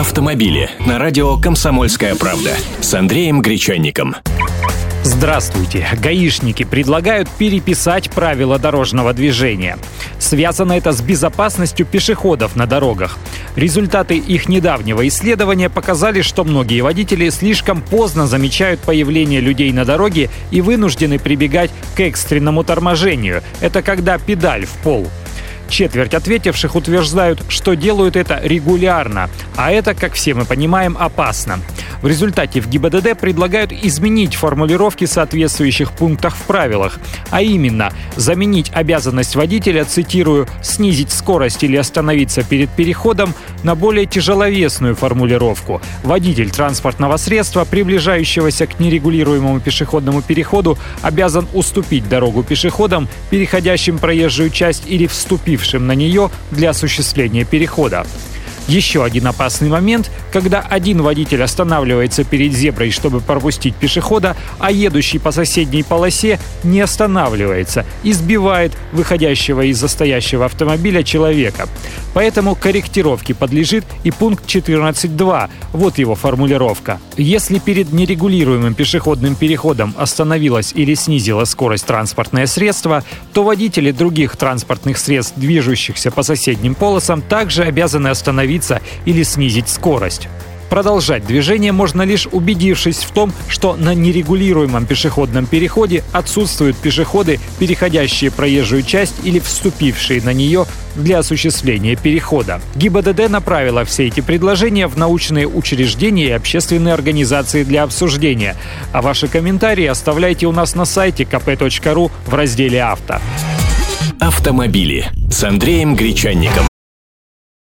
автомобили на радио «Комсомольская правда» с Андреем Гречанником. Здравствуйте. Гаишники предлагают переписать правила дорожного движения. Связано это с безопасностью пешеходов на дорогах. Результаты их недавнего исследования показали, что многие водители слишком поздно замечают появление людей на дороге и вынуждены прибегать к экстренному торможению. Это когда педаль в пол. Четверть ответивших утверждают, что делают это регулярно, а это, как все мы понимаем, опасно. В результате в ГИБДД предлагают изменить формулировки соответствующих пунктах в правилах, а именно заменить обязанность водителя, цитирую, «снизить скорость или остановиться перед переходом» на более тяжеловесную формулировку. Водитель транспортного средства, приближающегося к нерегулируемому пешеходному переходу, обязан уступить дорогу пешеходам, переходящим проезжую часть или вступившим на нее для осуществления перехода. Еще один опасный момент, когда один водитель останавливается перед зеброй, чтобы пропустить пешехода, а едущий по соседней полосе не останавливается и сбивает выходящего из застоящего автомобиля человека. Поэтому корректировке подлежит и пункт 14.2. Вот его формулировка. Если перед нерегулируемым пешеходным переходом остановилось или снизило скорость транспортное средство, то водители других транспортных средств, движущихся по соседним полосам, также обязаны остановиться остановиться или снизить скорость. Продолжать движение можно лишь убедившись в том, что на нерегулируемом пешеходном переходе отсутствуют пешеходы, переходящие проезжую часть или вступившие на нее для осуществления перехода. ГИБДД направила все эти предложения в научные учреждения и общественные организации для обсуждения. А ваши комментарии оставляйте у нас на сайте kp.ru в разделе «Авто». Автомобили с Андреем Гречанником.